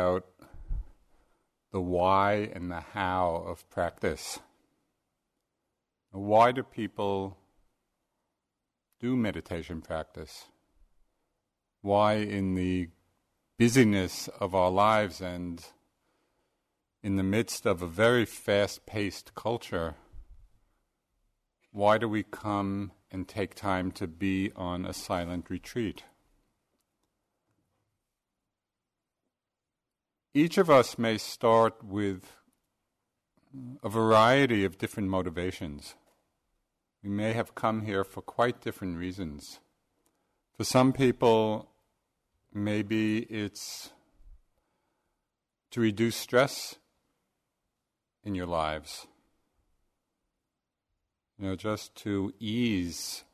about the why and the how of practice. Why do people do meditation practice? Why, in the busyness of our lives and in the midst of a very fast paced culture, why do we come and take time to be on a silent retreat? Each of us may start with a variety of different motivations. We may have come here for quite different reasons. For some people, maybe it's to reduce stress in your lives. You know, just to ease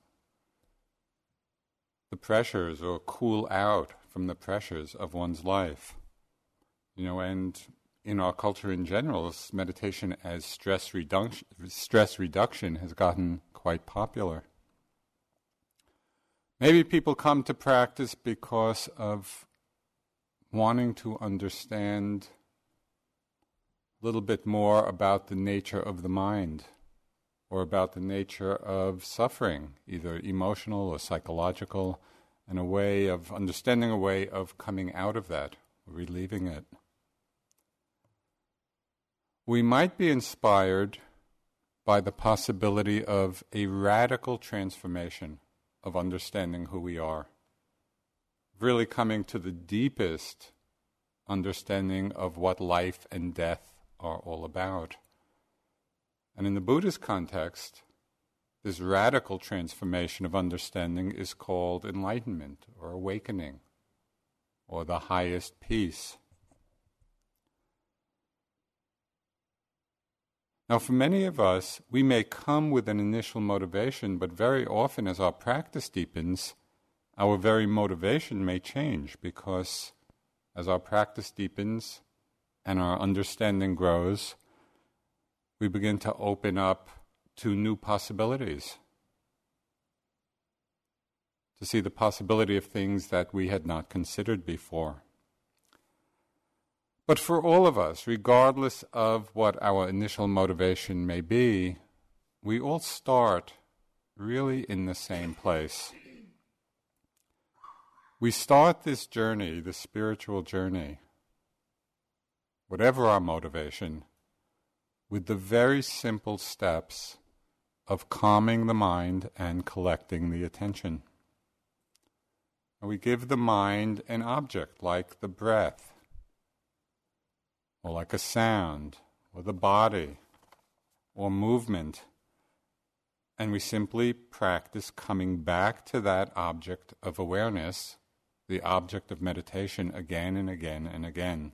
the pressures or cool out from the pressures of one's life. You know, and in our culture in general, meditation as stress reduction, stress reduction has gotten quite popular. Maybe people come to practice because of wanting to understand a little bit more about the nature of the mind or about the nature of suffering, either emotional or psychological, and a way of understanding a way of coming out of that, relieving it we might be inspired by the possibility of a radical transformation of understanding who we are. Really coming to the deepest understanding of what life and death are all about. And in the Buddhist context, this radical transformation of understanding is called enlightenment or awakening or the highest peace. Now, for many of us, we may come with an initial motivation, but very often as our practice deepens, our very motivation may change because as our practice deepens and our understanding grows, we begin to open up to new possibilities. To see the possibility of things that we had not considered before. But for all of us, regardless of what our initial motivation may be, we all start really in the same place. We start this journey, the spiritual journey, whatever our motivation, with the very simple steps of calming the mind and collecting the attention. And we give the mind an object like the breath or like a sound, or the body, or movement. And we simply practice coming back to that object of awareness, the object of meditation, again and again and again.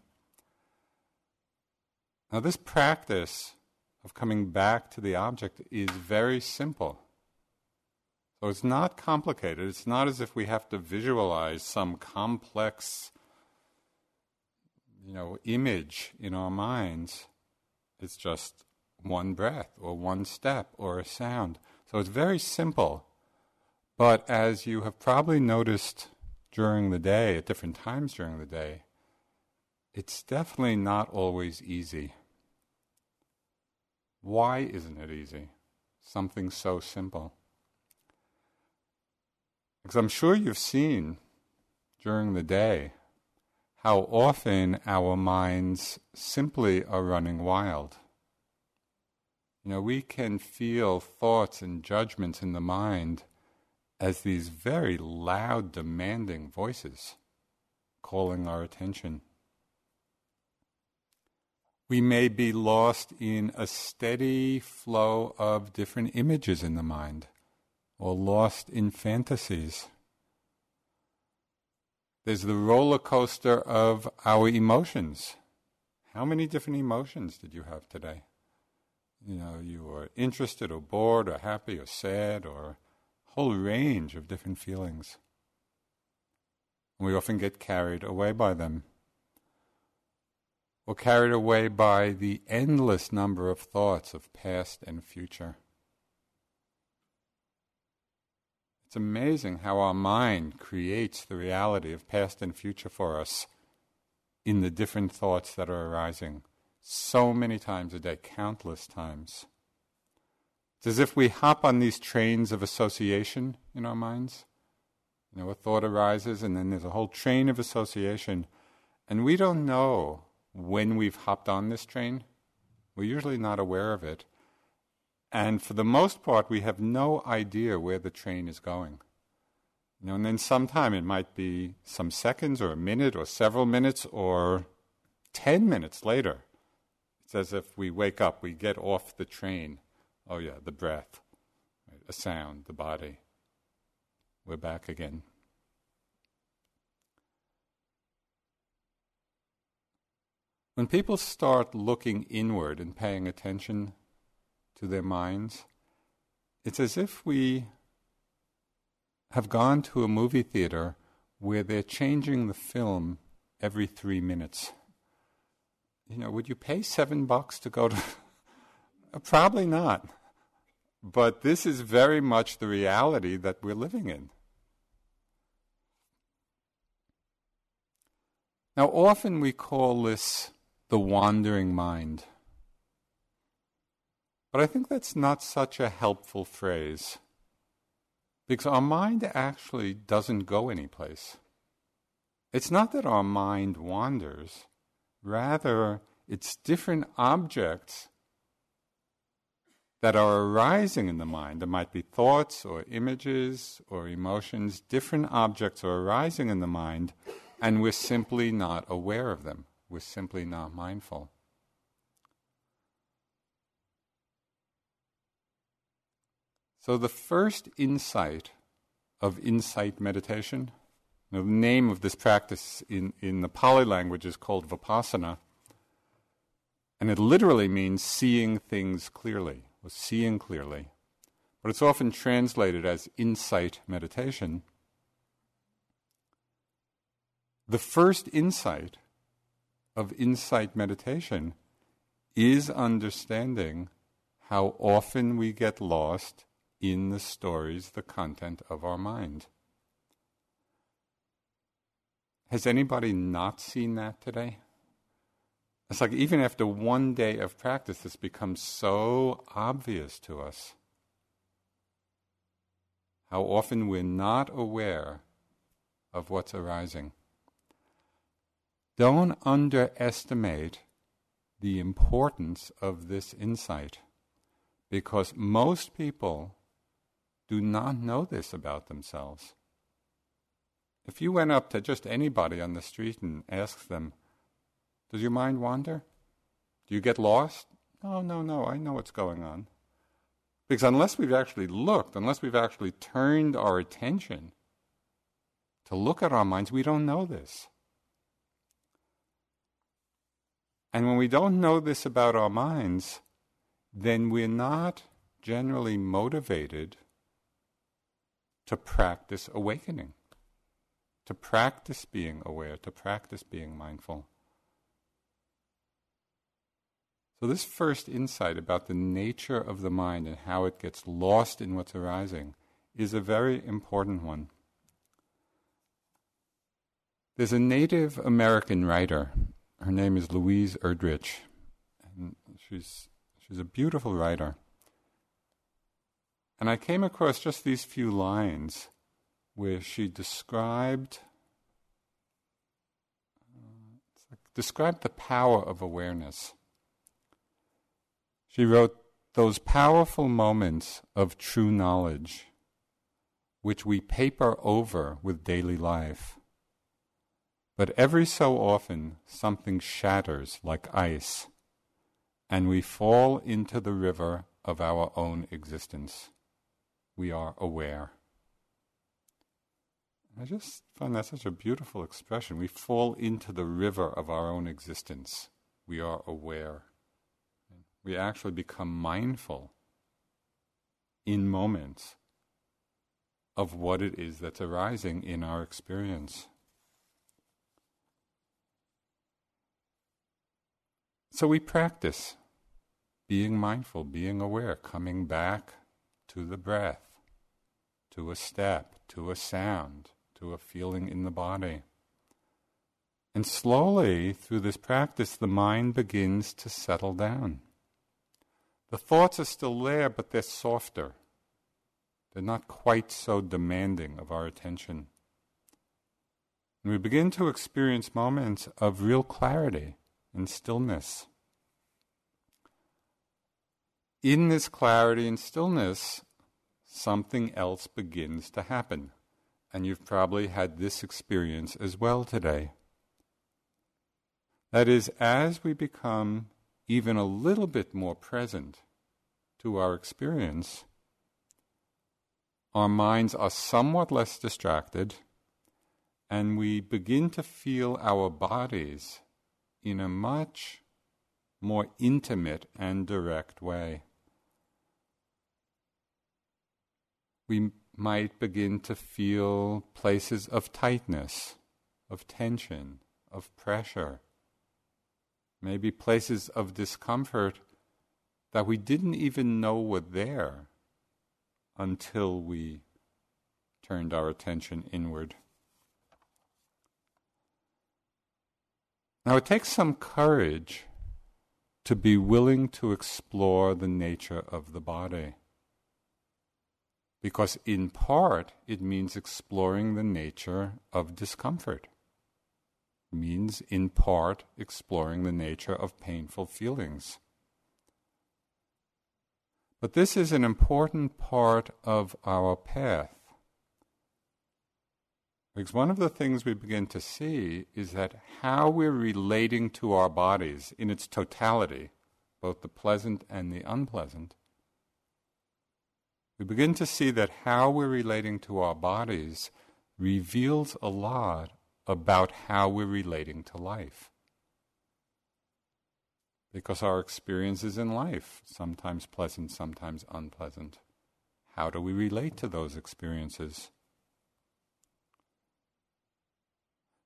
Now, this practice of coming back to the object is very simple. So it's not complicated. It's not as if we have to visualize some complex you know, image in our minds. It's just one breath or one step or a sound. So it's very simple. But as you have probably noticed during the day, at different times during the day, it's definitely not always easy. Why isn't it easy? Something so simple. Because I'm sure you've seen during the day how often our minds simply are running wild. You know, we can feel thoughts and judgments in the mind as these very loud, demanding voices calling our attention. We may be lost in a steady flow of different images in the mind, or lost in fantasies. There's the roller coaster of our emotions. How many different emotions did you have today? You know, you were interested or bored or happy or sad or a whole range of different feelings. We often get carried away by them. Or carried away by the endless number of thoughts of past and future. It's amazing how our mind creates the reality of past and future for us. in the different thoughts that are arising so many times a day, countless times. It's as if we hop on these trains of association in our minds. You know, a thought arises, and then there's a whole train of association, and we don't know when we've hopped on this train. We're usually not aware of it. And for the most part, we have no idea where the train is going. You know, and then sometime it might be some seconds or a minute or several minutes or 10 minutes later. It's as if we wake up, we get off the train. Oh, yeah, the breath, right? a sound, the body. We're back again. When people start looking inward and paying attention to their minds, it's as if we have gone to a movie theater where they're changing the film every three minutes. You know, would you pay seven bucks to go to? Probably not. But this is very much the reality that we're living in. Now, often we call this the wandering mind. But I think that's not such a helpful phrase. Because our mind actually doesn't go anyplace. It's not that our mind wanders, rather, it's different objects that are arising in the mind. There might be thoughts or images or emotions, different objects are arising in the mind, and we're simply not aware of them. We're simply not mindful. So, the first insight of insight meditation, the name of this practice in, in the Pali language is called vipassana, and it literally means seeing things clearly, or seeing clearly. But it's often translated as insight meditation. The first insight of insight meditation is understanding how often we get lost in the stories, the content of our mind. Has anybody not seen that today? It's like even after one day of practice, this becomes so obvious to us. How often we're not aware of what's arising. Don't underestimate the importance of this insight because most people do not know this about themselves. If you went up to just anybody on the street and asked them, Does your mind wander? Do you get lost? No, no, no, I know what's going on. Because unless we've actually looked, unless we've actually turned our attention to look at our minds, we don't know this. And when we don't know this about our minds, then we're not generally motivated to practice awakening, to practice being aware, to practice being mindful. So, this first insight about the nature of the mind and how it gets lost in what's arising is a very important one. There's a Native American writer. Her name is Louise Erdrich. And she's, she's a beautiful writer. And I came across just these few lines where she described uh, like described the power of awareness. She wrote those powerful moments of true knowledge which we paper over with daily life. But every so often something shatters like ice, and we fall into the river of our own existence we are aware. I just find that such a beautiful expression. We fall into the river of our own existence. We are aware. We actually become mindful in moments of what it is that's arising in our experience. So we practice being mindful, being aware, coming back to the breath, to a step, to a sound, to a feeling in the body. And slowly, through this practice, the mind begins to settle down. The thoughts are still there, but they're softer. They're not quite so demanding of our attention. And we begin to experience moments of real clarity and stillness. In this clarity and stillness, something else begins to happen. And you've probably had this experience as well today. That is, as we become even a little bit more present to our experience, our minds are somewhat less distracted, and we begin to feel our bodies in a much more intimate and direct way. We might begin to feel places of tightness, of tension, of pressure maybe places of discomfort that we didn't even know were there until we turned our attention inward. Now, it takes some courage to be willing to explore the nature of the body. Because, in part, it means exploring the nature of discomfort means in part exploring the nature of painful feelings. But this is an important part of our path. Because one of the things we begin to see is that how we're relating to our bodies in its totality, both the pleasant and the unpleasant, we begin to see that how we're relating to our bodies reveals a lot about how we're relating to life. Because our experiences in life, sometimes pleasant, sometimes unpleasant, how do we relate to those experiences?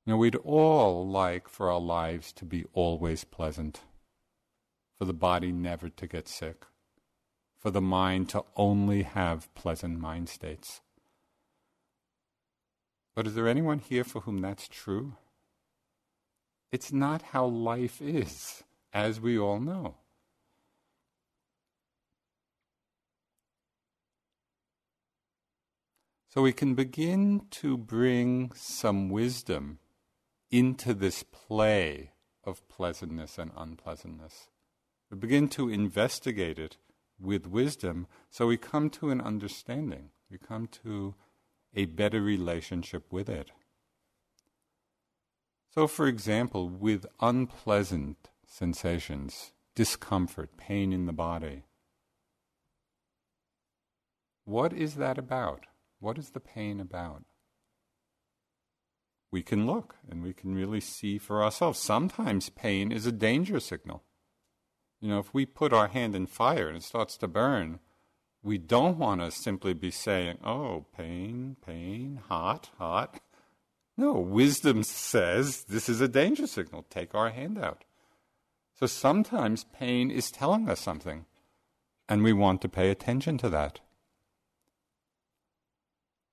Now, we'd all like for our lives to be always pleasant, for the body never to get sick, for the mind to only have pleasant mind states. But is there anyone here for whom that's true? It's not how life is, as we all know. So we can begin to bring some wisdom into this play of pleasantness and unpleasantness. We begin to investigate it with wisdom, so we come to an understanding. We come to a better relationship with it. So, for example, with unpleasant sensations, discomfort, pain in the body, what is that about? What is the pain about? We can look and we can really see for ourselves. Sometimes pain is a danger signal. You know, if we put our hand in fire and it starts to burn, we don't want to simply be saying, oh, pain, pain, hot, hot. No, wisdom says this is a danger signal. Take our hand out. So sometimes pain is telling us something, and we want to pay attention to that.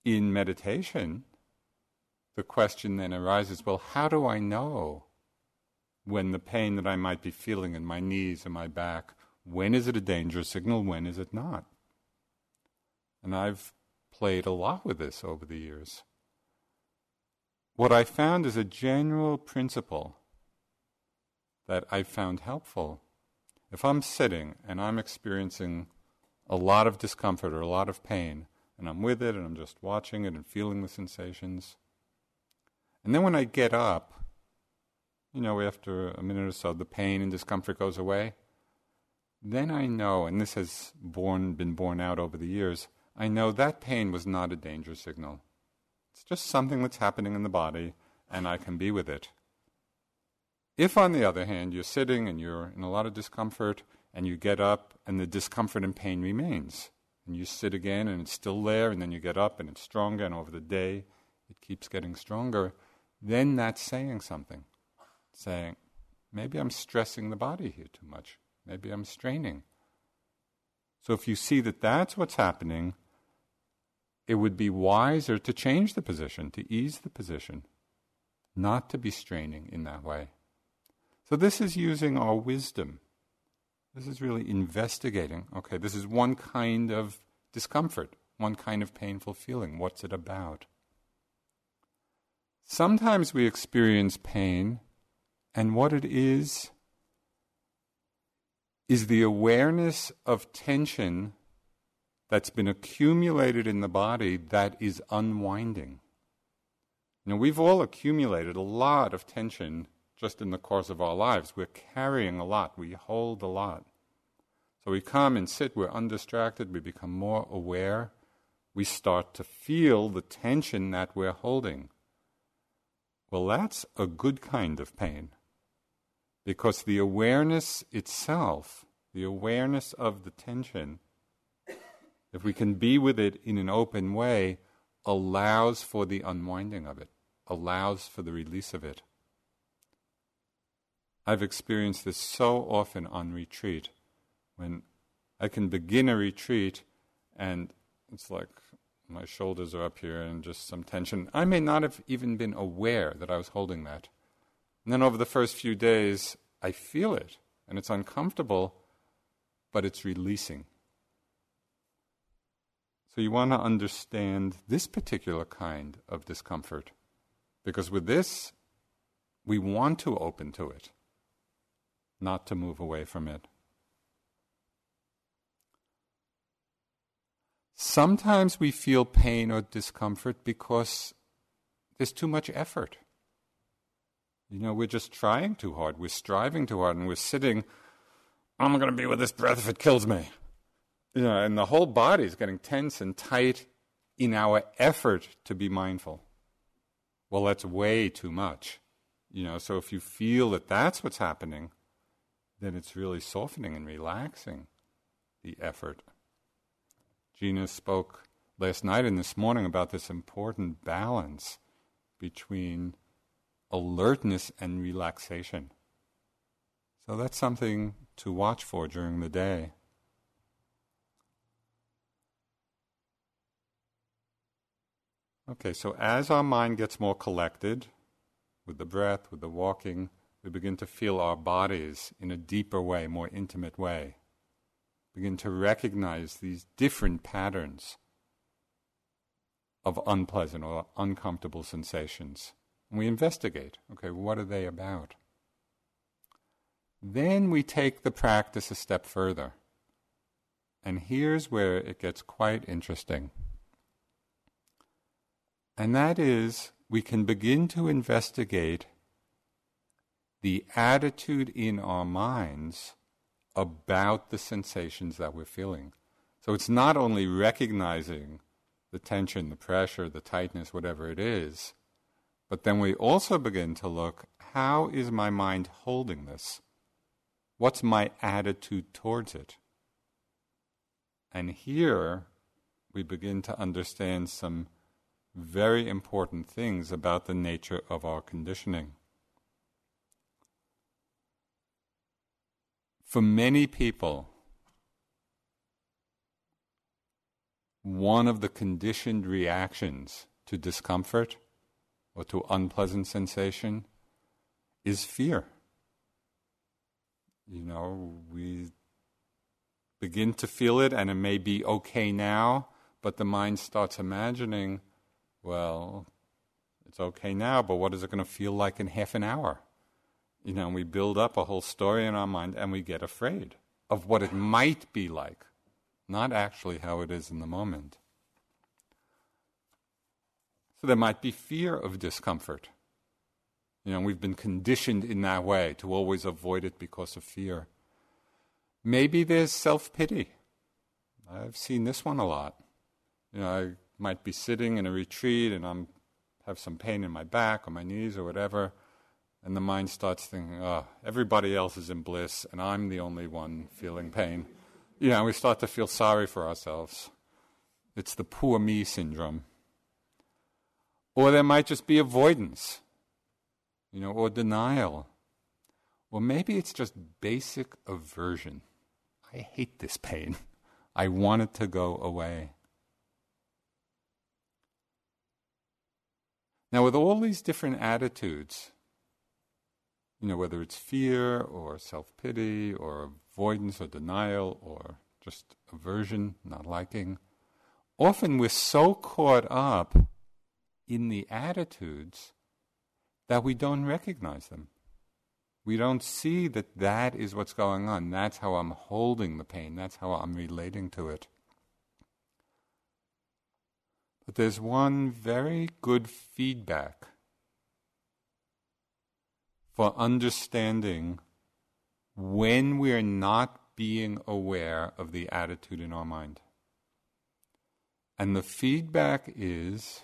In meditation, the question then arises well, how do I know when the pain that I might be feeling in my knees and my back, when is it a danger signal, when is it not? And I've played a lot with this over the years. What I found is a general principle that I found helpful. If I'm sitting and I'm experiencing a lot of discomfort or a lot of pain, and I'm with it and I'm just watching it and feeling the sensations, and then when I get up, you know, after a minute or so, the pain and discomfort goes away. Then I know, and this has born, been borne out over the years, I know that pain was not a danger signal. It's just something that's happening in the body, and I can be with it. If, on the other hand, you're sitting and you're in a lot of discomfort, and you get up and the discomfort and pain remains, and you sit again and it's still there, and then you get up and it's stronger, and over the day it keeps getting stronger, then that's saying something. Saying, maybe I'm stressing the body here too much. Maybe I'm straining. So if you see that that's what's happening, it would be wiser to change the position, to ease the position. not to be straining in that way. So, this is using our wisdom. This is really investigating. Okay, this is one kind of discomfort, one kind of painful feeling. What's it about? Sometimes we experience pain, and what it is is the awareness of tension that's been accumulated in the body that is unwinding. Now, we've all accumulated a lot of tension just in the course of our lives. We're carrying a lot, we hold a lot. So we come and sit, we're undistracted, we become more aware, we start to feel the tension that we're holding. Well, that's a good kind of pain because the awareness itself, the awareness of the tension, if we can be with it in an open way, allows for the unwinding of it, allows for the release of it. I've experienced this so often on retreat when I can begin a retreat and it's like my shoulders are up here and just some tension. I may not have even been aware that I was holding that. And then over the first few days, I feel it and it's uncomfortable, but it's releasing. So you want to understand this particular kind of discomfort because with this, we want to open to it not to move away from it. Sometimes we feel pain or discomfort because there's too much effort. You know, we're just trying too hard, we're striving too hard, and we're sitting, I'm going to be with this breath if it kills me. You know, and the whole body is getting tense and tight in our effort to be mindful. Well, that's way too much. You know, so if you feel that that's what's happening, then it's really softening and relaxing the effort. Gina spoke last night and this morning about this important balance between alertness and relaxation. So that's something to watch for during the day. Okay, so as our mind gets more collected with the breath, with the walking, we begin to feel our bodies in a deeper way, more intimate way. Begin to recognize these different patterns of unpleasant or uncomfortable sensations. And we investigate okay, what are they about? Then we take the practice a step further. And here's where it gets quite interesting. And that is, we can begin to investigate the attitude in our minds about the sensations that we're feeling. So it's not only recognizing the tension, the pressure, the tightness, whatever it is, but then we also begin to look how is my mind holding this? What's my attitude towards it? And here we begin to understand some very important things about the nature of our conditioning. For many people, one of the conditioned reactions to discomfort or to unpleasant sensation is fear. You know, we begin to feel it and it may be okay now, but the mind starts imagining, well, it's okay now, but what is it going to feel like in half an hour? You know, and we build up a whole story in our mind and we get afraid of what it might be like, not actually how it is in the moment. So there might be fear of discomfort. You know, we've been conditioned in that way to always avoid it because of fear. Maybe there's self pity. I've seen this one a lot. You know, I might be sitting in a retreat and I'm have some pain in my back or my knees or whatever, and the mind starts thinking, oh, everybody else is in bliss and I'm the only one feeling pain. You know, we start to feel sorry for ourselves. It's the poor me syndrome. Or there might just be avoidance, you know, or denial. Or maybe it's just basic aversion. I hate this pain. I want it to go away. Now, with all these different attitudes, you know, whether it's fear or self pity or avoidance or denial or just aversion, not liking, often we're so caught up in the attitudes that we don't recognize them. We don't see that that is what's going on. That's how I'm holding the pain. That's how I'm relating to it. But there's one very good feedback for understanding when we're not being aware of the attitude in our mind. And the feedback is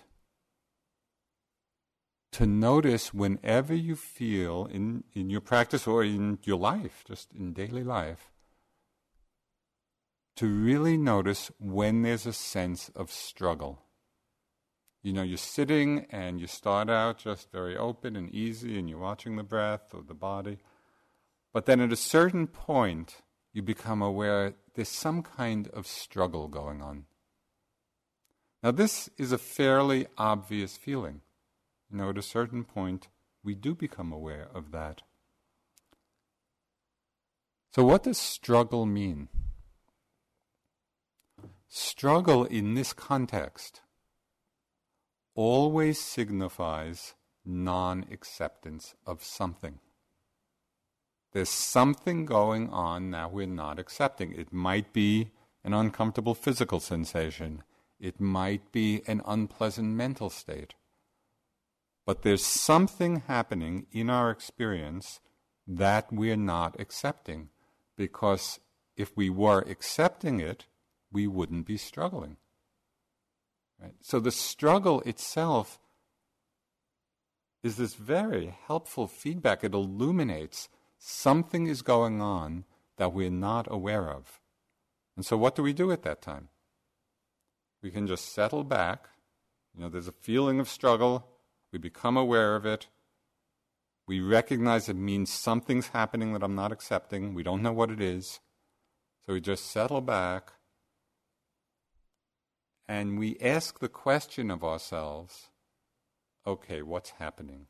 to notice whenever you feel in, in your practice or in your life, just in daily life, to really notice when there's a sense of struggle. You know, you're sitting and you start out just very open and easy and you're watching the breath or the body. But then at a certain point, you become aware there's some kind of struggle going on. Now, this is a fairly obvious feeling. Know, at a certain point, we do become aware of that. So, what does struggle mean? Struggle in this context always signifies non acceptance of something. There's something going on that we're not accepting. It might be an uncomfortable physical sensation, it might be an unpleasant mental state. But there's something happening in our experience that we're not accepting because if we were accepting it, we wouldn't be struggling. Right? So the struggle itself is this very helpful feedback. It illuminates something is going on that we're not aware of. And so, what do we do at that time? We can just settle back. You know, there's a feeling of struggle. We become aware of it. We recognize it means something's happening that I'm not accepting. We don't know what it is. So we just settle back and we ask the question of ourselves okay, what's happening?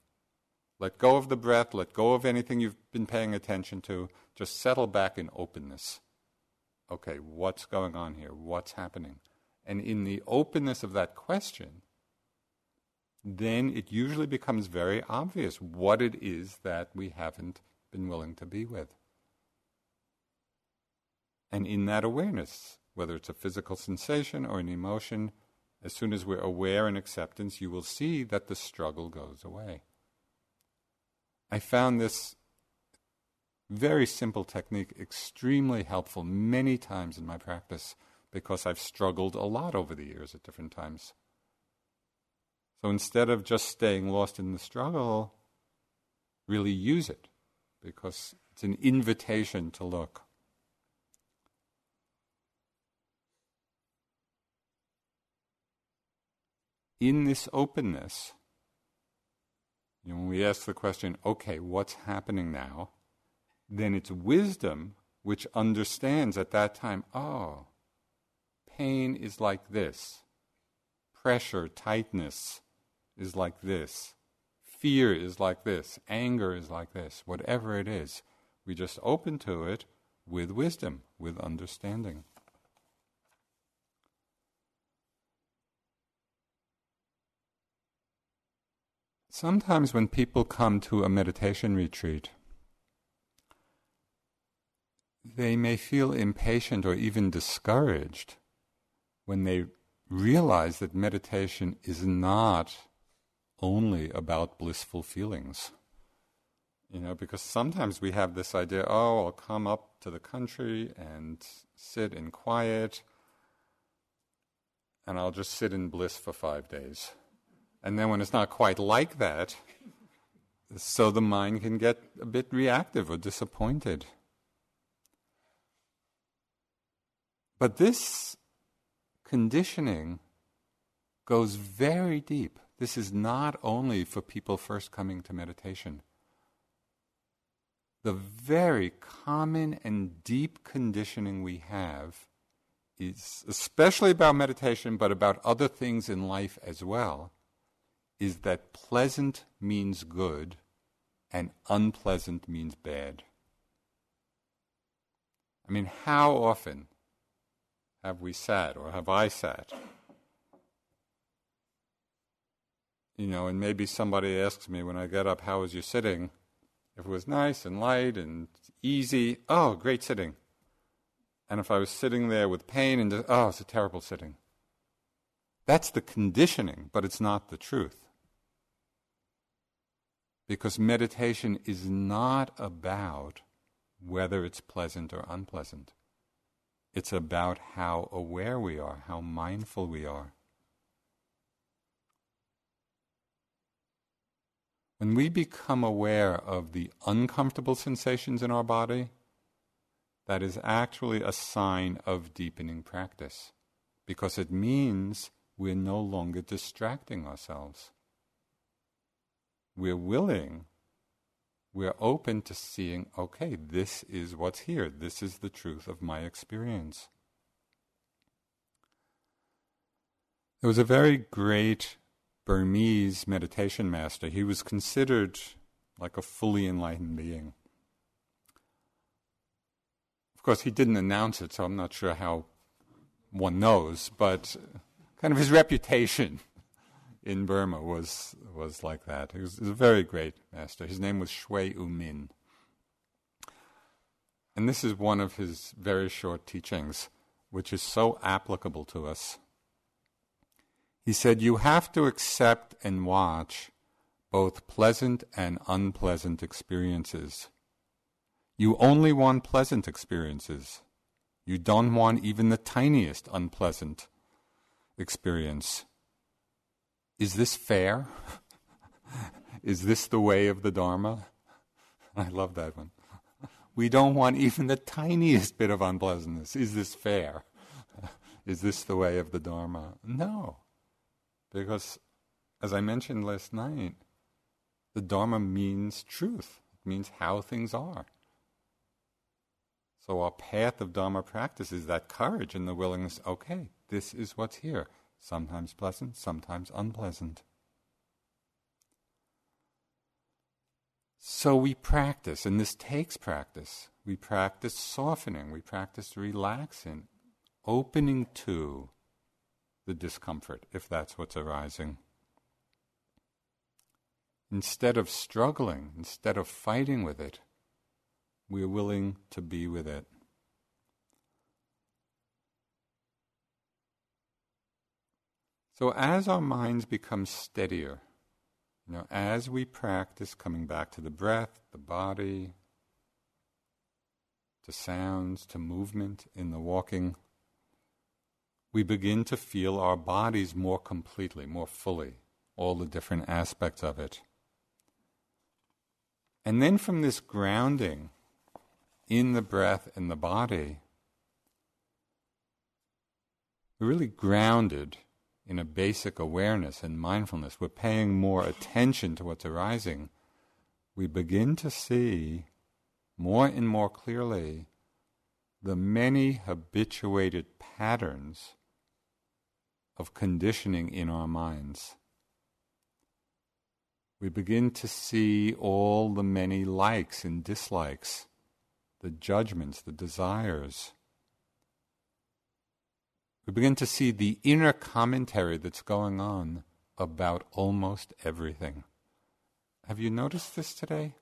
Let go of the breath, let go of anything you've been paying attention to. Just settle back in openness. Okay, what's going on here? What's happening? And in the openness of that question, then it usually becomes very obvious what it is that we haven't been willing to be with. And in that awareness, whether it's a physical sensation or an emotion, as soon as we're aware and acceptance, you will see that the struggle goes away. I found this very simple technique extremely helpful many times in my practice because I've struggled a lot over the years at different times. So instead of just staying lost in the struggle, really use it because it's an invitation to look. In this openness, you know, when we ask the question, okay, what's happening now? Then it's wisdom which understands at that time, oh, pain is like this, pressure, tightness, is like this. Fear is like this. Anger is like this. Whatever it is, we just open to it with wisdom, with understanding. Sometimes when people come to a meditation retreat, they may feel impatient or even discouraged when they realize that meditation is not only about blissful feelings. You know, because sometimes we have this idea, oh, I'll come up to the country and sit in quiet, and I'll just sit in bliss for five days. And then when it's not quite like that, so the mind can get a bit reactive or disappointed. But this conditioning goes very deep. This is not only for people first coming to meditation. The very common and deep conditioning we have is, especially about meditation, but about other things in life as well, is that pleasant means good and unpleasant means bad. I mean, how often have we sat or have I sat? You know, and maybe somebody asks me when I get up, How was your sitting? If it was nice and light and easy, oh, great sitting. And if I was sitting there with pain and, just, oh, it's a terrible sitting. That's the conditioning, but it's not the truth. Because meditation is not about whether it's pleasant or unpleasant. It's about how aware we are, how mindful we are. When we become aware of the uncomfortable sensations in our body, that is actually a sign of deepening practice because it means we're no longer distracting ourselves. We're willing we're open to seeing, okay, this is what's here. This is the truth of my experience. There was a very great Burmese meditation master. He was considered like a fully enlightened being. Of course, he didn't announce it, so I'm not sure how one knows, but kind of his reputation in Burma was was like that. He was, he was a very great master. His name was Shwe U Min. And this is one of his very short teachings, which is so applicable to us. He said, You have to accept and watch both pleasant and unpleasant experiences. You only want pleasant experiences. You don't want even the tiniest unpleasant experience. Is this fair? Is this the way of the Dharma? I love that one. We don't want even the tiniest bit of unpleasantness. Is this fair? Is this the way of the Dharma? No. Because, as I mentioned last night, the Dharma means truth, it means how things are. So, our path of Dharma practice is that courage and the willingness okay, this is what's here sometimes pleasant, sometimes unpleasant. So we practice, and this takes practice. We practice softening, we practice relaxing, opening to the discomfort, if that's what's arising. Instead of struggling, instead of fighting with it, we're willing to be with it. So as our minds become steadier, you know, as we practice coming back to the breath, the body, to sounds, to movement in the walking, we begin to feel our bodies more completely, more fully, all the different aspects of it. And then from this grounding in the breath and the body, we're really grounded in a basic awareness and mindfulness, we're paying more attention to what's arising, we begin to see more and more clearly the many habituated patterns of conditioning in our minds. We begin to see all the many likes and dislikes, the judgments, the desires we begin to see the inner commentary that's going on about almost everything. Have you noticed this today?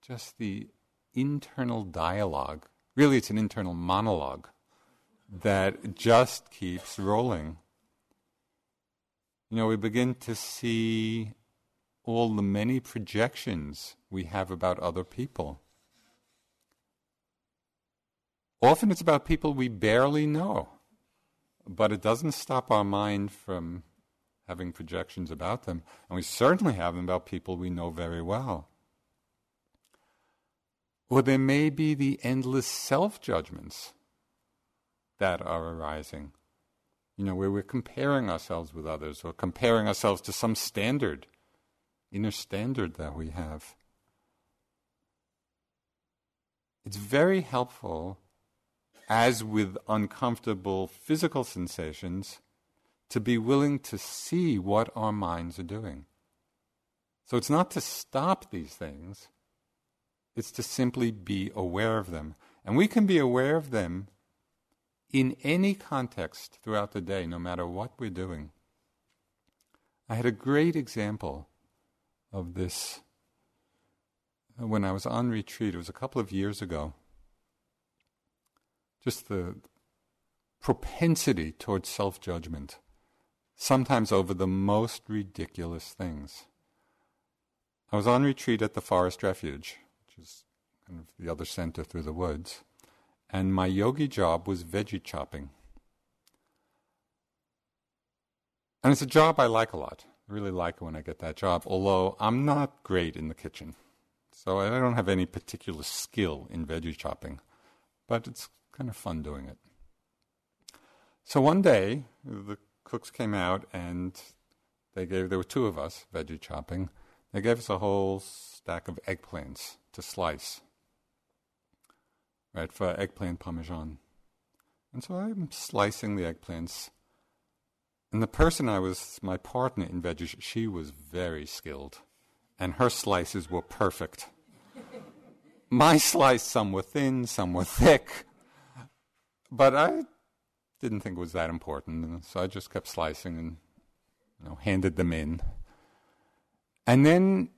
Just the internal dialogue. Really, it's an internal monologue that just keeps rolling. You know, we begin to see all the many projections we have about other people. Often it's about people we barely know. But it doesn't stop our mind from having projections about them, and we certainly have them about people we know very well. Or there may be the endless self judgments that are arising. You know, where we're comparing ourselves with others or comparing ourselves to some standard, inner standard that we have. It's very helpful as with uncomfortable physical sensations, to be willing to see what our minds are doing. So it's not to stop these things, it's to simply be aware of them. And we can be aware of them in any context throughout the day, no matter what we're doing. I had a great example of this when I was on retreat. It was a couple of years ago. Just the propensity towards self judgment, sometimes over the most ridiculous things. I was on retreat at the Forest Refuge, which is kind of the other center through the woods, and my yogi job was veggie chopping. And it's a job I like a lot. I really like it when I get that job, although I'm not great in the kitchen. So I don't have any particular skill in veggie chopping, but it's kind of fun doing it. So one day, the cooks came out and they gave, there were two of us, veggie chopping. They gave us a whole stack of eggplants to slice, right, for eggplant parmesan. And so I'm slicing the eggplants. And the person I was, my partner in veggie, she was very skilled. And her slices were perfect. my slice, some were thin, some were thick. But I didn't think it was that important, so I just kept slicing and you know, handed them in. And then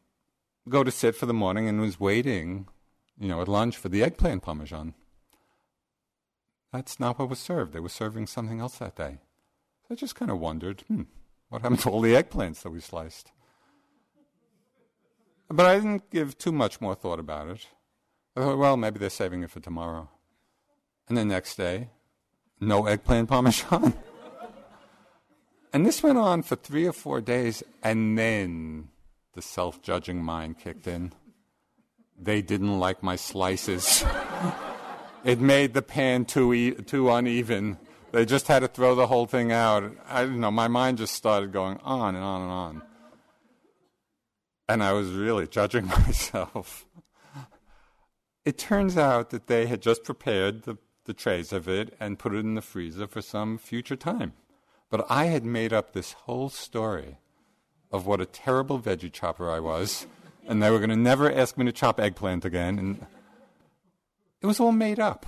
go to sit for the morning and was waiting, you know, at lunch for the eggplant parmesan. That's not what was served. They were serving something else that day. So I just kind of wondered, hmm, what happened to all the eggplants that we sliced? But I didn't give too much more thought about it. I thought, well, maybe they're saving it for tomorrow. And the next day, no eggplant parmesan. and this went on for three or four days, and then the self judging mind kicked in. They didn't like my slices. it made the pan too, e- too uneven. They just had to throw the whole thing out. I don't know, my mind just started going on and on and on. And I was really judging myself. It turns out that they had just prepared the the trays of it and put it in the freezer for some future time. But I had made up this whole story of what a terrible veggie chopper I was, and they were going to never ask me to chop eggplant again, and it was all made up.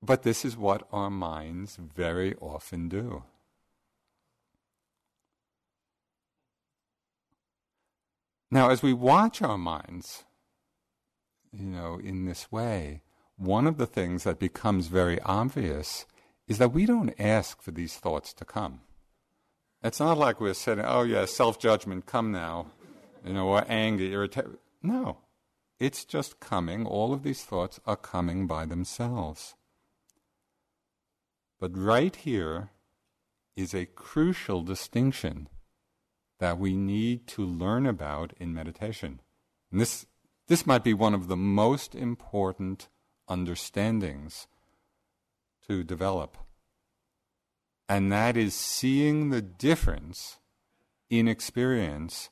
But this is what our minds very often do. Now, as we watch our minds, you know, in this way, one of the things that becomes very obvious is that we don't ask for these thoughts to come. It's not like we're saying, oh, yeah, self judgment, come now, you know, or anger, irritation. No. It's just coming. All of these thoughts are coming by themselves. But right here is a crucial distinction that we need to learn about in meditation. And this, this might be one of the most important understandings to develop. And that is seeing the difference in experience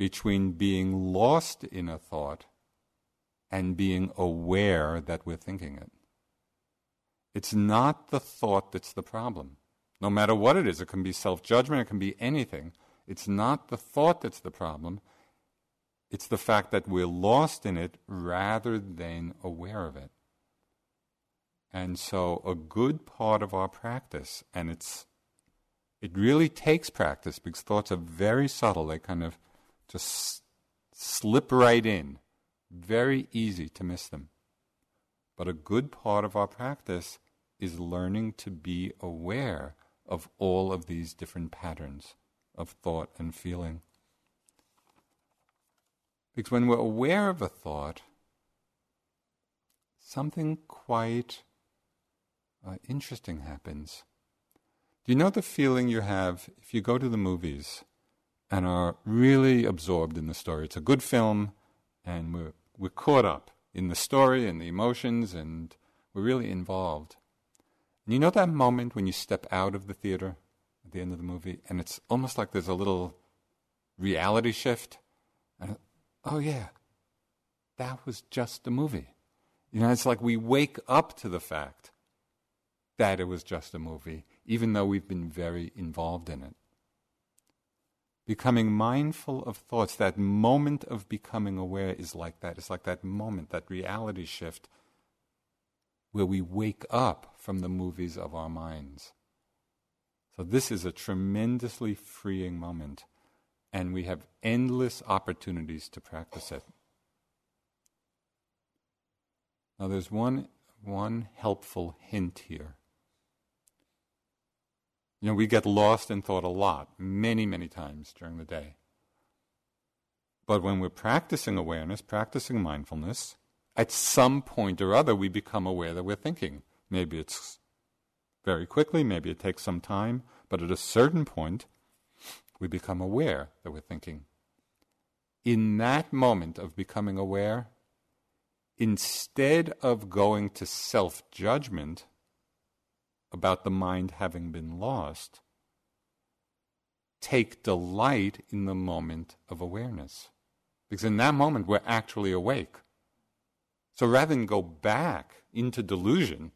between being lost in a thought and being aware that we're thinking it. It's not the thought that's the problem. No matter what it is, it can be self judgment, it can be anything. It's not the thought that's the problem. It's the fact that we're lost in it rather than aware of it. And so, a good part of our practice, and it's it really takes practice because thoughts are very subtle. They kind of just slip right in. Very easy to miss them. But a good part of our practice is learning to be aware of all of these different patterns of thought and feeling. Because when we're aware of a thought, something quite uh, interesting happens. Do you know the feeling you have if you go to the movies and are really absorbed in the story? It's a good film, and we're, we're caught up in the story and the emotions, and we're really involved. And you know that moment when you step out of the theater at the end of the movie, and it's almost like there's a little reality shift? And, oh, yeah, that was just a movie. You know, it's like we wake up to the fact that it was just a movie, even though we've been very involved in it. Becoming mindful of thoughts, that moment of becoming aware is like that. It's like that moment, that reality shift where we wake up from the movies of our minds. So, this is a tremendously freeing moment, and we have endless opportunities to practice it. Now, there's one, one helpful hint here. You know, we get lost in thought a lot, many, many times during the day. But when we're practicing awareness, practicing mindfulness, at some point or other we become aware that we're thinking. Maybe it's very quickly, maybe it takes some time, but at a certain point we become aware that we're thinking. In that moment of becoming aware, instead of going to self judgment, about the mind having been lost, take delight in the moment of awareness. Because in that moment, we're actually awake. So rather than go back into delusion,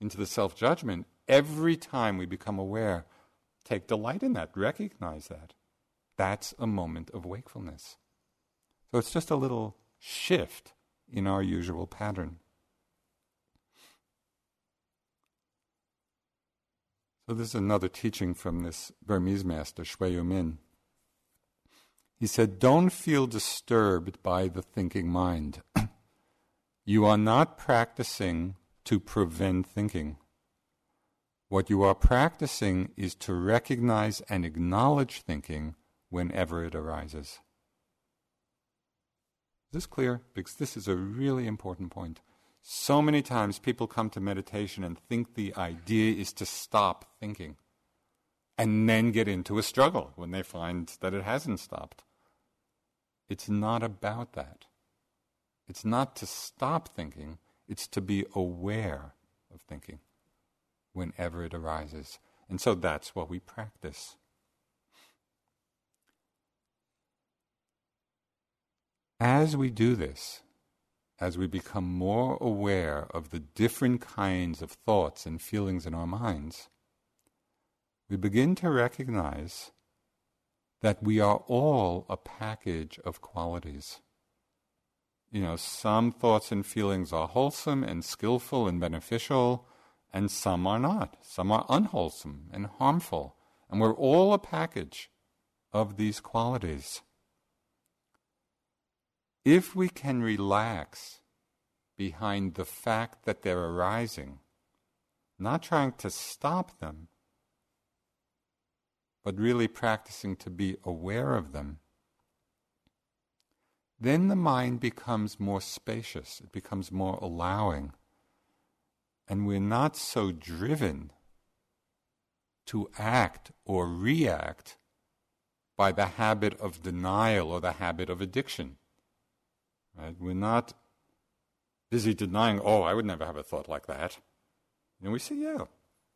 into the self judgment, every time we become aware, take delight in that, recognize that. That's a moment of wakefulness. So it's just a little shift in our usual pattern. So this is another teaching from this Burmese master, Shwe Min. He said, Don't feel disturbed by the thinking mind. you are not practicing to prevent thinking. What you are practicing is to recognize and acknowledge thinking whenever it arises. Is this clear? Because this is a really important point. So many times people come to meditation and think the idea is to stop thinking and then get into a struggle when they find that it hasn't stopped. It's not about that. It's not to stop thinking, it's to be aware of thinking whenever it arises. And so that's what we practice. As we do this, as we become more aware of the different kinds of thoughts and feelings in our minds, we begin to recognize that we are all a package of qualities. You know, some thoughts and feelings are wholesome and skillful and beneficial, and some are not. Some are unwholesome and harmful. And we're all a package of these qualities. If we can relax behind the fact that they're arising, not trying to stop them, but really practicing to be aware of them, then the mind becomes more spacious, it becomes more allowing, and we're not so driven to act or react by the habit of denial or the habit of addiction. Right? We're not busy denying, oh, I would never have a thought like that. And we say, yeah,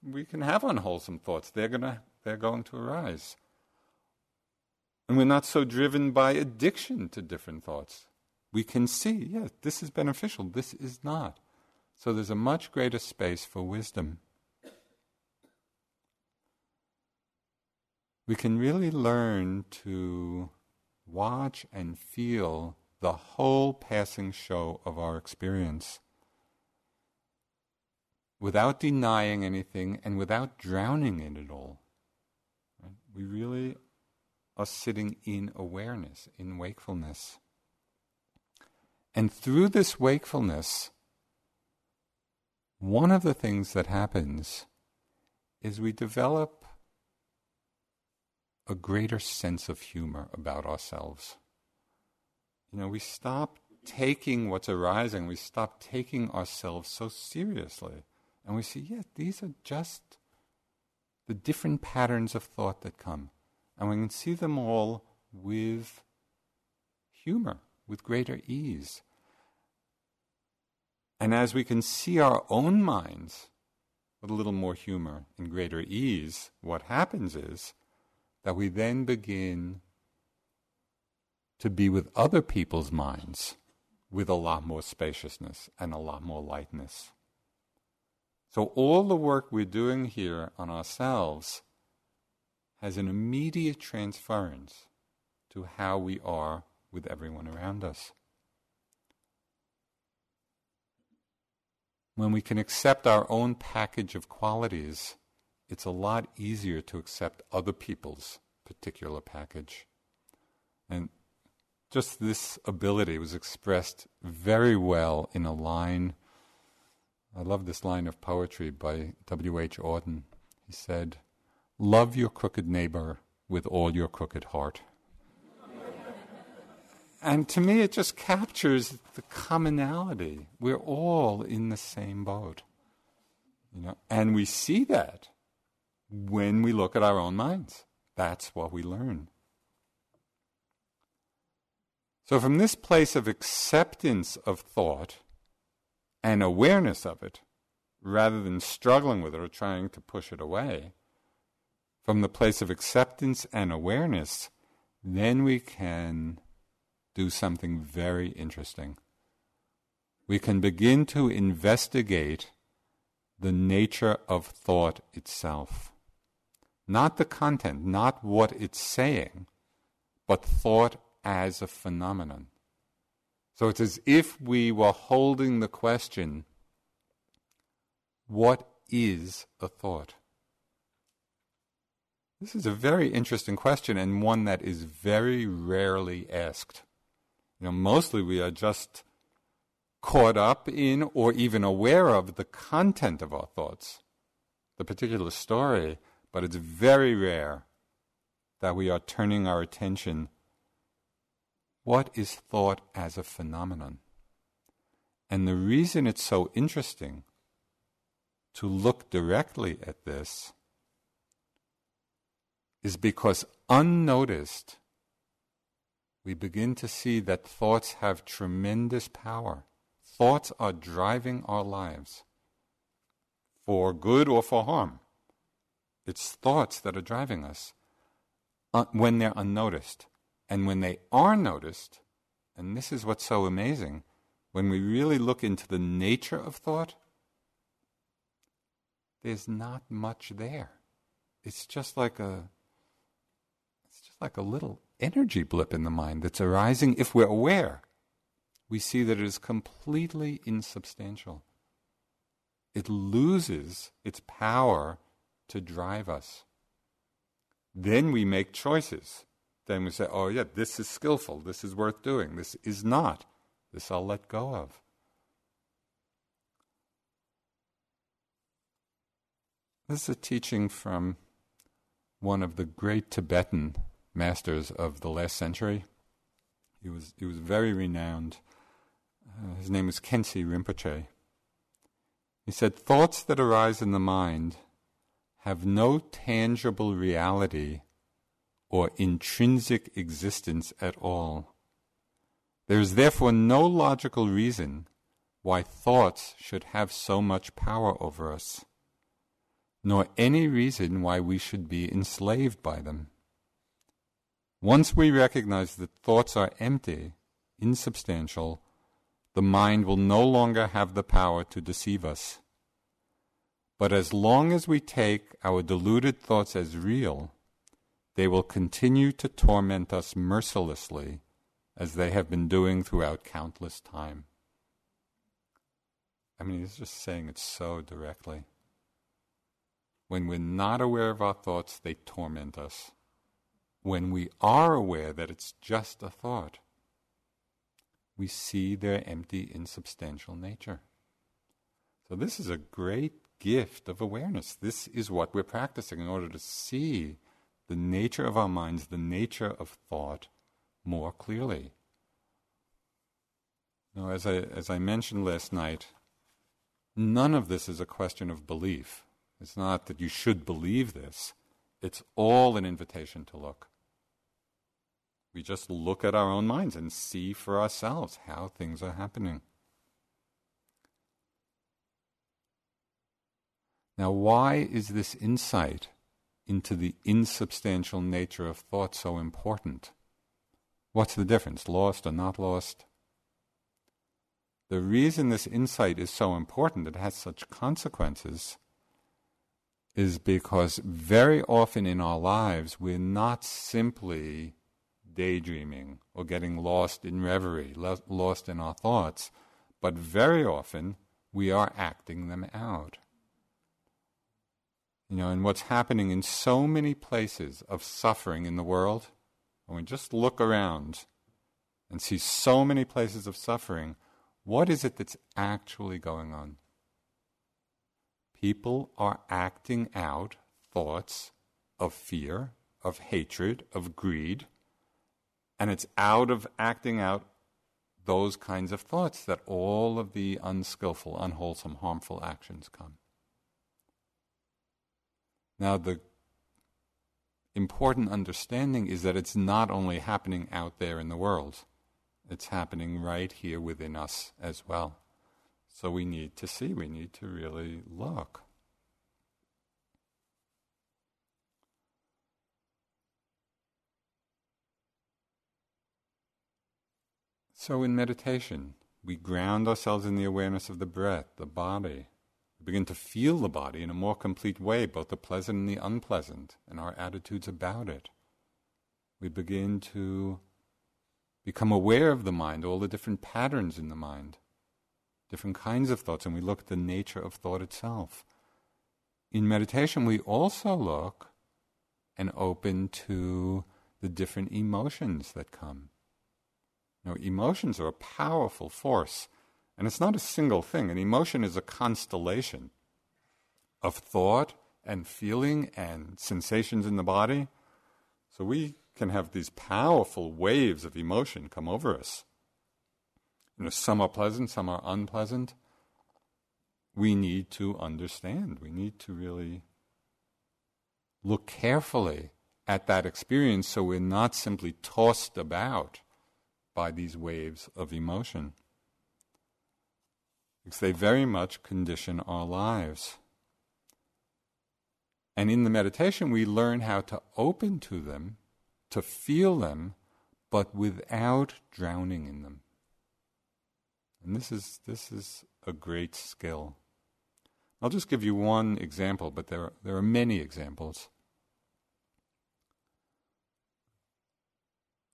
we can have unwholesome thoughts. They're gonna they're going to arise. And we're not so driven by addiction to different thoughts. We can see, yes, this is beneficial, this is not. So there's a much greater space for wisdom. We can really learn to watch and feel the whole passing show of our experience without denying anything and without drowning in it all. Right? We really are sitting in awareness, in wakefulness. And through this wakefulness, one of the things that happens is we develop a greater sense of humor about ourselves. You know, we stop taking what's arising, we stop taking ourselves so seriously. And we see, yeah, these are just the different patterns of thought that come. And we can see them all with humor, with greater ease. And as we can see our own minds with a little more humor and greater ease, what happens is that we then begin to be with other people's minds with a lot more spaciousness and a lot more lightness. So, all the work we're doing here on ourselves has an immediate transference to how we are with everyone around us. When we can accept our own package of qualities, it's a lot easier to accept other people's particular package. And just this ability was expressed very well in a line. I love this line of poetry by W.H. Auden. He said, Love your crooked neighbor with all your crooked heart. and to me, it just captures the commonality. We're all in the same boat. You know, and we see that when we look at our own minds. That's what we learn. So, from this place of acceptance of thought and awareness of it, rather than struggling with it or trying to push it away, from the place of acceptance and awareness, then we can do something very interesting. We can begin to investigate the nature of thought itself. Not the content, not what it's saying, but thought as a phenomenon. So it's as if we were holding the question what is a thought? This is a very interesting question and one that is very rarely asked. You know, mostly we are just caught up in or even aware of the content of our thoughts, the particular story, but it's very rare that we are turning our attention what is thought as a phenomenon. And the reason it's so interesting to look directly at this is because unnoticed, we begin to see that thoughts have tremendous power. Thoughts are driving our lives for good or for harm. It's thoughts that are driving us uh, when they're unnoticed. And when they are noticed, and this is what's so amazing, when we really look into the nature of thought, there's not much there. It's just like a it's just like a little energy blip in the mind that's arising if we're aware. We see that it is completely insubstantial. It loses its power to drive us. Then we make choices. Then we say, oh, yeah, this is skillful, this is worth doing, this is not, this I'll let go of. This is a teaching from one of the great Tibetan masters of the last century. He was, he was very renowned. Uh, his name was Khyentse Rinpoche. He said, Thoughts that arise in the mind have no tangible reality or intrinsic existence at all. There is therefore no logical reason why thoughts should have so much power over us nor any reason why we should be enslaved by them. Once we recognize that thoughts are empty, insubstantial, the mind will no longer have the power to deceive us. But as long as we take our deluded thoughts as real, they will continue to torment us mercilessly as they have been doing throughout countless time. I mean, he's just saying it so directly. When we're not aware of our thoughts, they torment us. When we are aware that it's just a thought, we see their empty, insubstantial nature. So, this is a great gift of awareness. This is what we're practicing in order to see the nature of our minds, the nature of thought more clearly. Now, as I, as I mentioned last night, none of this is a question of belief. It's not that you should believe this, it's all an invitation to look. We just look at our own minds and see for ourselves how things are happening. Now, why is this insight into the insubstantial nature of thought so important? What's the difference, lost or not lost? The reason this insight is so important, it has such consequences, is because very often in our lives we're not simply daydreaming or getting lost in reverie, lost in our thoughts, but very often we are acting them out. You know, and what's happening in so many places of suffering in the world, when we just look around and see so many places of suffering, what is it that's actually going on? People are acting out thoughts of fear, of hatred, of greed, and it's out of acting out those kinds of thoughts that all of the unskillful, unwholesome, harmful actions come. Now, the important understanding is that it's not only happening out there in the world, it's happening right here within us as well. So we need to see, we need to really look. So in meditation, we ground ourselves in the awareness of the breath, the body. We begin to feel the body in a more complete way, both the pleasant and the unpleasant, and our attitudes about it. We begin to become aware of the mind, all the different patterns in the mind, different kinds of thoughts, and we look at the nature of thought itself. In meditation, we also look and open to the different emotions that come. Now, emotions are a powerful force, and it's not a single thing. An emotion is a constellation of thought and feeling and sensations in the body. So we can have these powerful waves of emotion come over us. You know, some are pleasant, some are unpleasant. We need to understand. We need to really look carefully at that experience so we're not simply tossed about by these waves of emotion. Because they very much condition our lives. And in the meditation, we learn how to open to them, to feel them, but without drowning in them. And this is, this is a great skill. I'll just give you one example, but there are, there are many examples.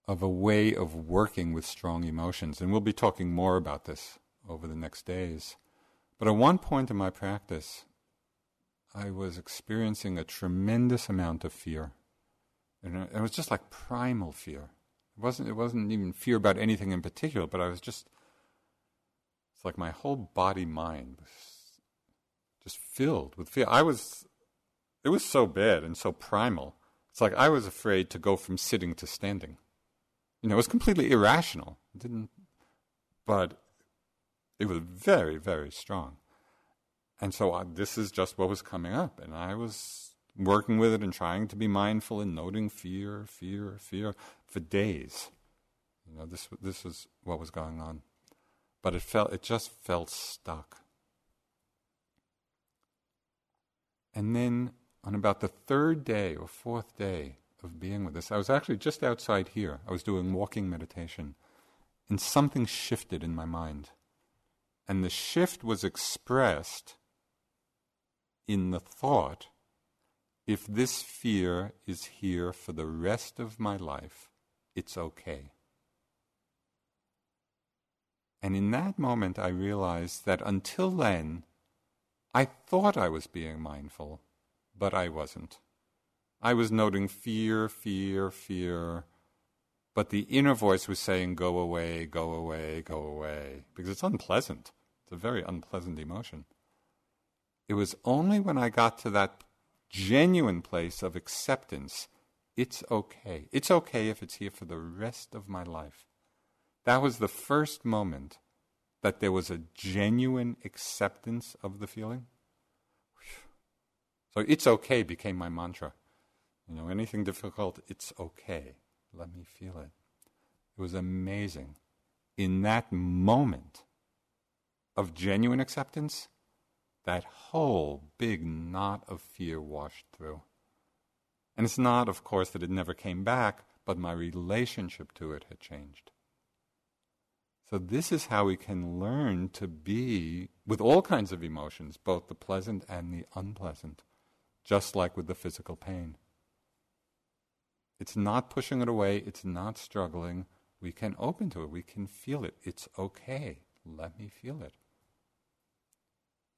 of a way of working with strong emotions. And we'll be talking more about this over the next days. But at one point in my practice, I was experiencing a tremendous amount of fear. And it was just like primal fear. It wasn't, it wasn't even fear about anything in particular, but I was just, it's like my whole body mind was just filled with fear. I was, it was so bad and so primal. It's like I was afraid to go from sitting to standing. You know, it was completely irrational. It didn't, but it was very, very strong. And so uh, this is just what was coming up, and I was working with it and trying to be mindful and noting fear, fear, fear for days. You know, this this is what was going on, but it felt it just felt stuck. And then on about the third day or fourth day, of being with this. I was actually just outside here. I was doing walking meditation, and something shifted in my mind. And the shift was expressed in the thought if this fear is here for the rest of my life, it's okay. And in that moment, I realized that until then, I thought I was being mindful, but I wasn't. I was noting fear, fear, fear. But the inner voice was saying, go away, go away, go away, because it's unpleasant. It's a very unpleasant emotion. It was only when I got to that genuine place of acceptance it's okay. It's okay if it's here for the rest of my life. That was the first moment that there was a genuine acceptance of the feeling. So it's okay became my mantra. You know, anything difficult, it's okay. Let me feel it. It was amazing. In that moment of genuine acceptance, that whole big knot of fear washed through. And it's not, of course, that it never came back, but my relationship to it had changed. So, this is how we can learn to be with all kinds of emotions, both the pleasant and the unpleasant just like with the physical pain. It's not pushing it away, it's not struggling. We can open to it, we can feel it. It's okay. Let me feel it.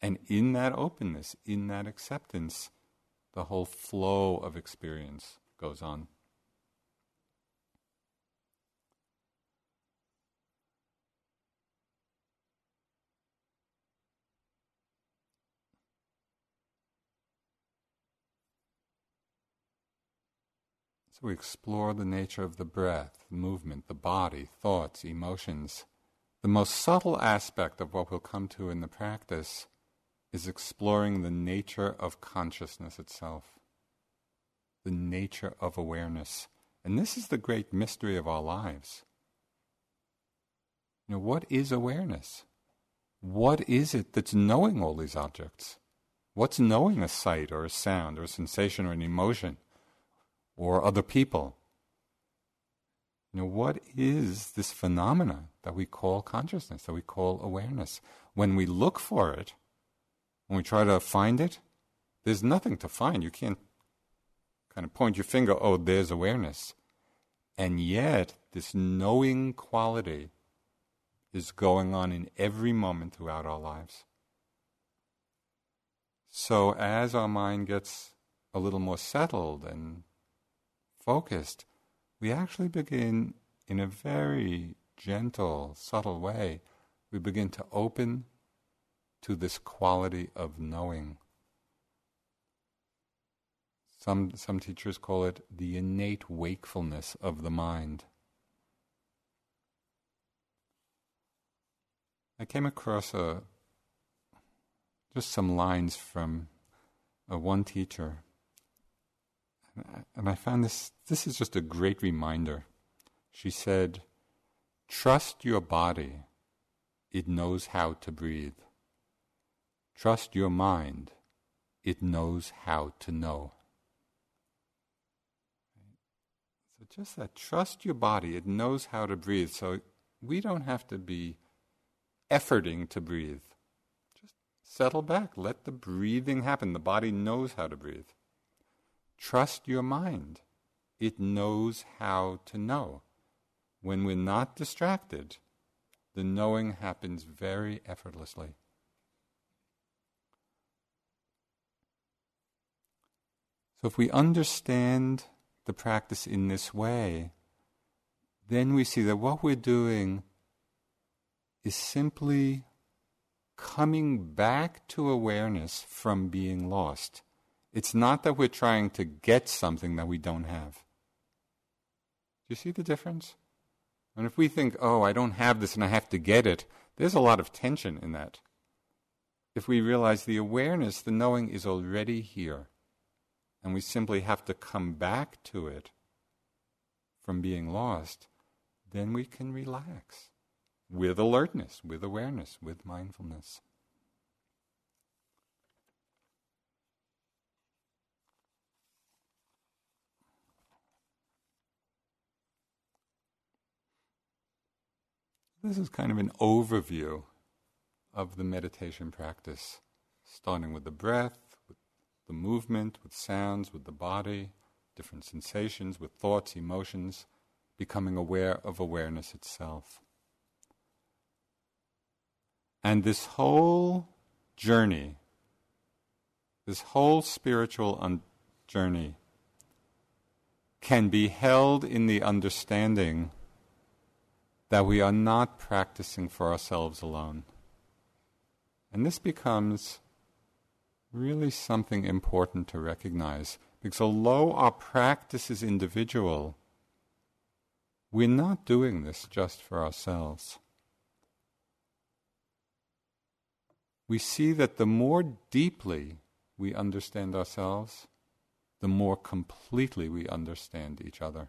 And in that openness, in that acceptance, the whole flow of experience goes on. So we explore the nature of the breath, movement, the body, thoughts, emotions. The most subtle aspect of what we'll come to in the practice is exploring the nature of consciousness itself, the nature of awareness. And this is the great mystery of our lives. You know, what is awareness? What is it that's knowing all these objects? What's knowing a sight or a sound or a sensation or an emotion? or other people. You know, what is this phenomena that we call consciousness, that we call awareness? When we look for it, when we try to find it, there's nothing to find. You can't kind of point your finger, oh, there's awareness. And yet, this knowing quality is going on in every moment throughout our lives. So, as our mind gets a little more settled and focused, we actually begin in a very gentle, subtle way, we begin to open to this quality of knowing. Some, some teachers call it the innate wakefulness of the mind. I came across a, just some lines from a one teacher and I found this, this is just a great reminder. She said, Trust your body, it knows how to breathe. Trust your mind, it knows how to know. So just that, trust your body, it knows how to breathe. So we don't have to be efforting to breathe. Just settle back, let the breathing happen. The body knows how to breathe. Trust your mind. It knows how to know. When we're not distracted, the knowing happens very effortlessly. So, if we understand the practice in this way, then we see that what we're doing is simply coming back to awareness from being lost. It's not that we're trying to get something that we don't have. Do you see the difference? And if we think, oh, I don't have this and I have to get it, there's a lot of tension in that. If we realize the awareness, the knowing is already here, and we simply have to come back to it from being lost, then we can relax with alertness, with awareness, with mindfulness. This is kind of an overview of the meditation practice, starting with the breath, the movement, with sounds, with the body, different sensations, with thoughts, emotions, becoming aware of awareness itself. And this whole journey, this whole spiritual un- journey, can be held in the understanding that we are not practicing for ourselves alone. And this becomes really something important to recognize because although our practice is individual, we're not doing this just for ourselves. We see that the more deeply we understand ourselves, the more completely we understand each other.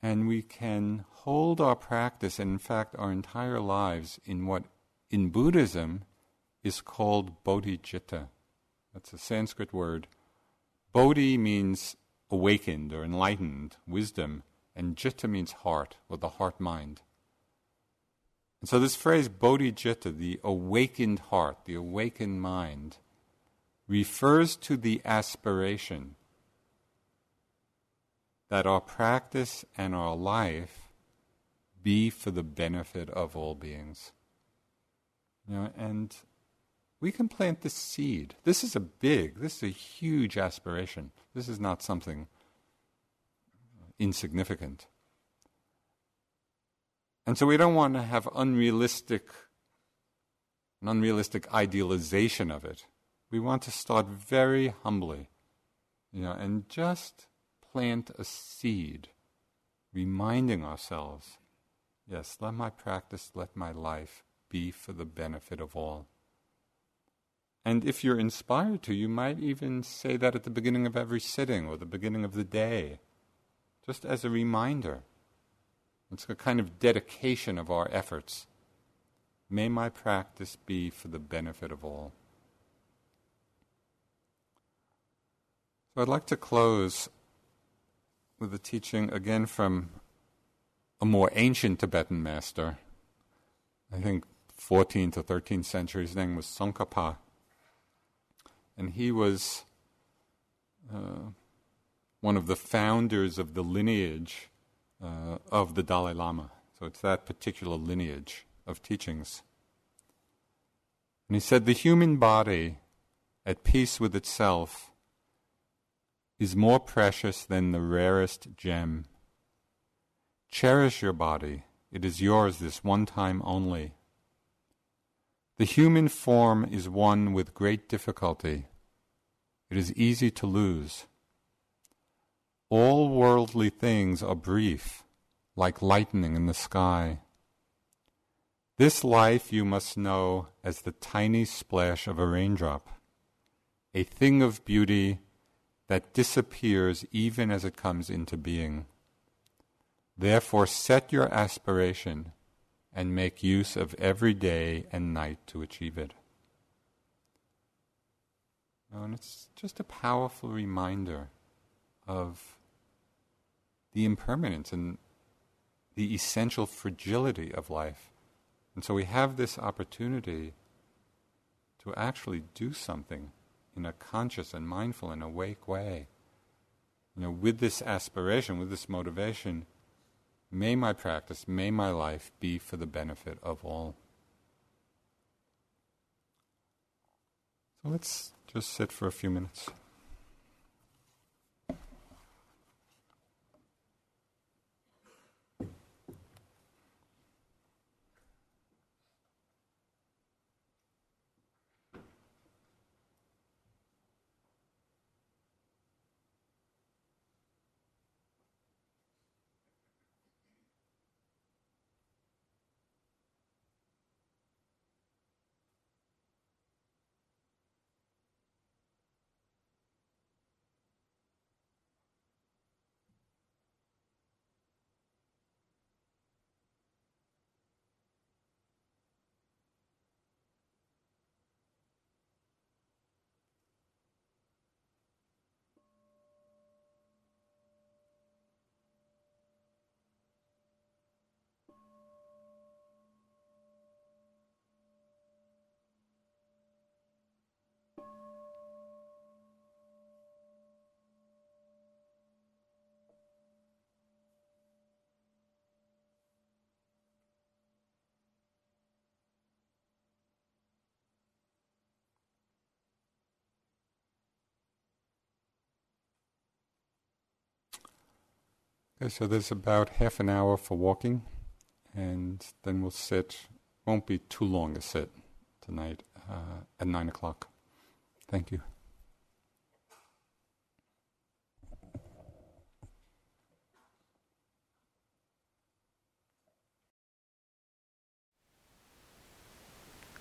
And we can hold our practice, and in fact, our entire lives, in what in Buddhism is called bodhicitta. That's a Sanskrit word. Bodhi means awakened or enlightened, wisdom, and citta means heart or the heart mind. And so this phrase bodhicitta, the awakened heart, the awakened mind, refers to the aspiration that our practice and our life be for the benefit of all beings. Know, and we can plant this seed. This is a big, this is a huge aspiration. This is not something insignificant. And so we don't want to have unrealistic, an unrealistic idealization of it. We want to start very humbly, you know, and just plant a seed, reminding ourselves, yes, let my practice, let my life be for the benefit of all. And if you're inspired to, you might even say that at the beginning of every sitting or the beginning of the day, just as a reminder. It's a kind of dedication of our efforts. May my practice be for the benefit of all. So I'd like to close with a teaching again from a more ancient Tibetan master. I think 14th or 13th century. His name was Tsongkhapa. And he was uh, one of the founders of the lineage uh, of the Dalai Lama. So it's that particular lineage of teachings. And he said the human body, at peace with itself, is more precious than the rarest gem. Cherish your body, it is yours this one time only. The human form is won with great difficulty. It is easy to lose. All worldly things are brief, like lightning in the sky. This life you must know as the tiny splash of a raindrop, a thing of beauty that disappears even as it comes into being. Therefore, set your aspiration and make use of every day and night to achieve it. And it's just a powerful reminder of the impermanence and the essential fragility of life. And so we have this opportunity to actually do something in a conscious and mindful and awake way. You know, with this aspiration, with this motivation, may my practice, may my life be for the benefit of all. So let's just sit for a few minutes. Okay, so there's about half an hour for walking, and then we'll sit. Won't be too long a sit tonight uh, at nine o'clock. Thank you.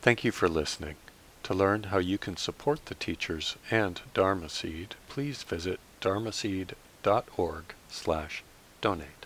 Thank you for listening. To learn how you can support the teachers and Dharma Seed, please visit dharmaseed.org slash donate.